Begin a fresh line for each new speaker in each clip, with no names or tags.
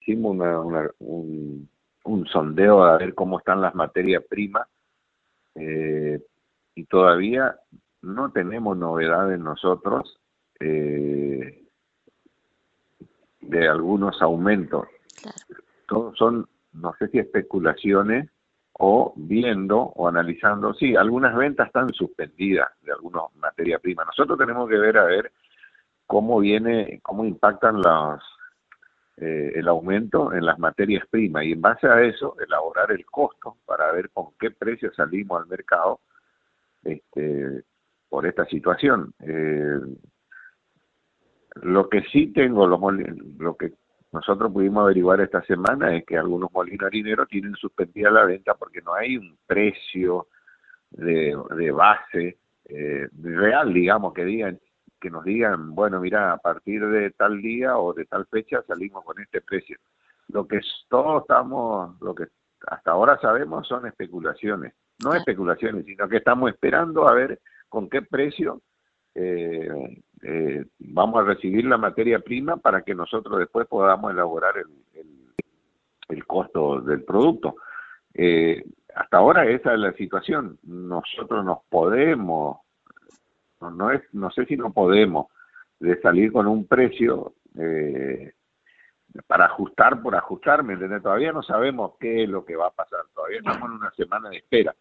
hicimos una, un, un, sondeo a ver cómo están las materias primas eh, y todavía no tenemos novedades nosotros eh, de algunos aumentos. Todos son, no sé si especulaciones o viendo o analizando, sí, algunas ventas están suspendidas de algunas materias primas. Nosotros tenemos que ver a ver cómo viene, cómo impactan los, eh, el aumento en las materias primas y en base a eso elaborar el costo para ver con qué precio salimos al mercado este, por esta situación. Eh, lo que sí tengo, lo, lo que nosotros pudimos averiguar esta semana es que algunos molinos harineros tienen suspendida la venta porque no hay un precio de, de base eh, real, digamos, que digan que nos digan, bueno, mira, a partir de tal día o de tal fecha salimos con este precio. Lo que todos estamos, lo que hasta ahora sabemos son especulaciones, no especulaciones, sino que estamos esperando a ver con qué precio eh, eh, vamos a recibir la materia prima para que nosotros después podamos elaborar el, el, costo del producto. Eh, hasta ahora esa es la situación. Nosotros nos podemos, no, es, no sé si no podemos, de salir con un precio eh, para ajustar por ajustar. Todavía no sabemos qué es lo que va a pasar, todavía estamos en una semana de espera.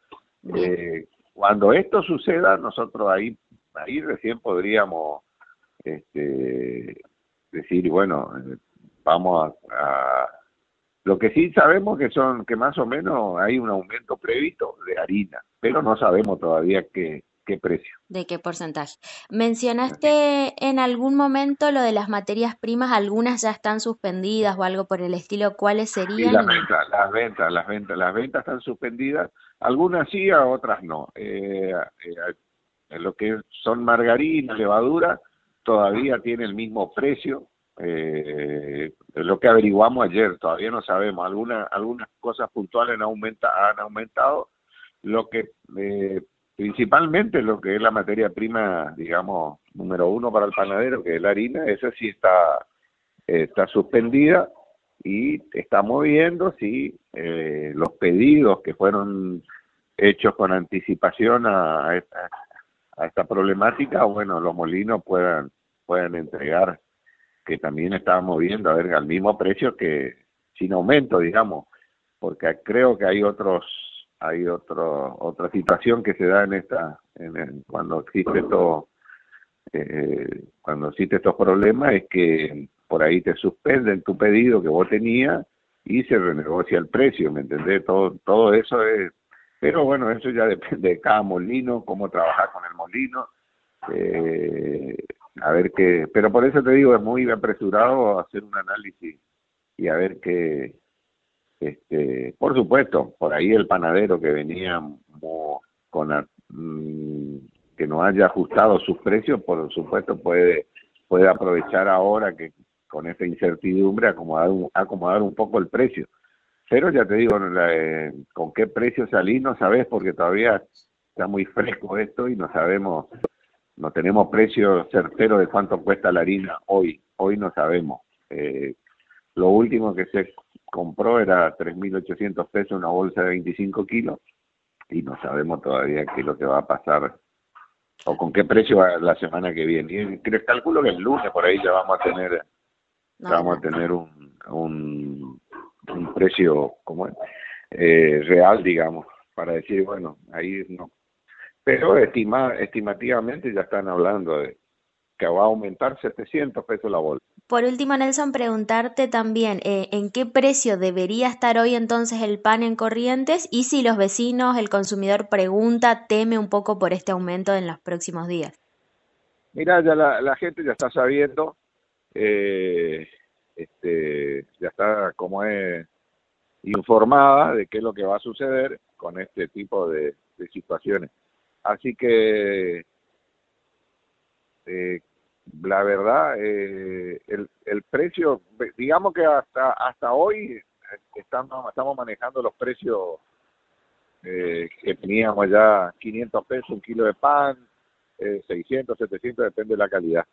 Eh, cuando esto suceda, nosotros ahí, ahí recién podríamos este, decir, bueno, vamos a, Lo que sí sabemos que son que más o menos hay un aumento previsto de harina, pero no sabemos todavía qué, qué precio.
¿De qué porcentaje? Mencionaste en algún momento lo de las materias primas, algunas ya están suspendidas o algo por el estilo, ¿cuáles serían?
las ventas, las ventas, las ventas, las ventas están suspendidas, algunas sí, a otras no. Eh, eh, lo que son margarina, levadura, todavía tiene el mismo precio. Eh, lo que averiguamos ayer, todavía no sabemos. Algunas algunas cosas puntuales han, aumenta, han aumentado. Lo que eh, principalmente lo que es la materia prima, digamos, número uno para el panadero, que es la harina, esa sí está, está suspendida y estamos viendo si eh, los pedidos que fueron hechos con anticipación a, esta, problemática, bueno, los molinos puedan, puedan entregar, que también estábamos viendo, a ver, al mismo precio que sin aumento, digamos, porque creo que hay otros hay otro, otra situación que se da en esta, en cuando existe esto, eh, cuando existe estos problemas es que por ahí te suspenden tu pedido que vos tenías y se renegocia el precio, ¿me entendés? Todo, todo eso es, pero bueno, eso ya depende de cada molino, cómo trabajar con el molino, eh, a ver qué, pero por eso te digo, es muy apresurado hacer un análisis y a ver qué, este, por supuesto, por ahí el panadero que venía con mm, que no haya ajustado sus precios, por supuesto puede puede aprovechar ahora que con esta incertidumbre acomodar un, acomodar un poco el precio. Pero ya te digo, eh, con qué precio salí no sabes porque todavía está muy fresco esto y no sabemos, no tenemos precio certero de cuánto cuesta la harina hoy. Hoy no sabemos. Eh, lo último que se compró era 3.800 pesos una bolsa de 25 kilos y no sabemos todavía qué es lo que va a pasar o con qué precio va la semana que viene. Y creo, calculo que el lunes por ahí ya vamos a tener vamos a tener un, un, un precio como eh, real, digamos, para decir, bueno, ahí no. Pero estima, estimativamente ya están hablando de que va a aumentar 700 pesos la bolsa.
Por último, Nelson, preguntarte también eh, en qué precio debería estar hoy entonces el pan en Corrientes y si los vecinos, el consumidor pregunta, teme un poco por este aumento en los próximos días.
Mira, ya la, gente ya está sabiendo, eh, este, ya está como es informada de qué es lo que va a suceder con este tipo de, situaciones. Así que eh, la verdad, eh, el, el precio, digamos que hasta hasta hoy estamos, estamos manejando los precios eh, que teníamos ya 500 pesos un kilo de pan, eh, 600, 700, depende de la calidad.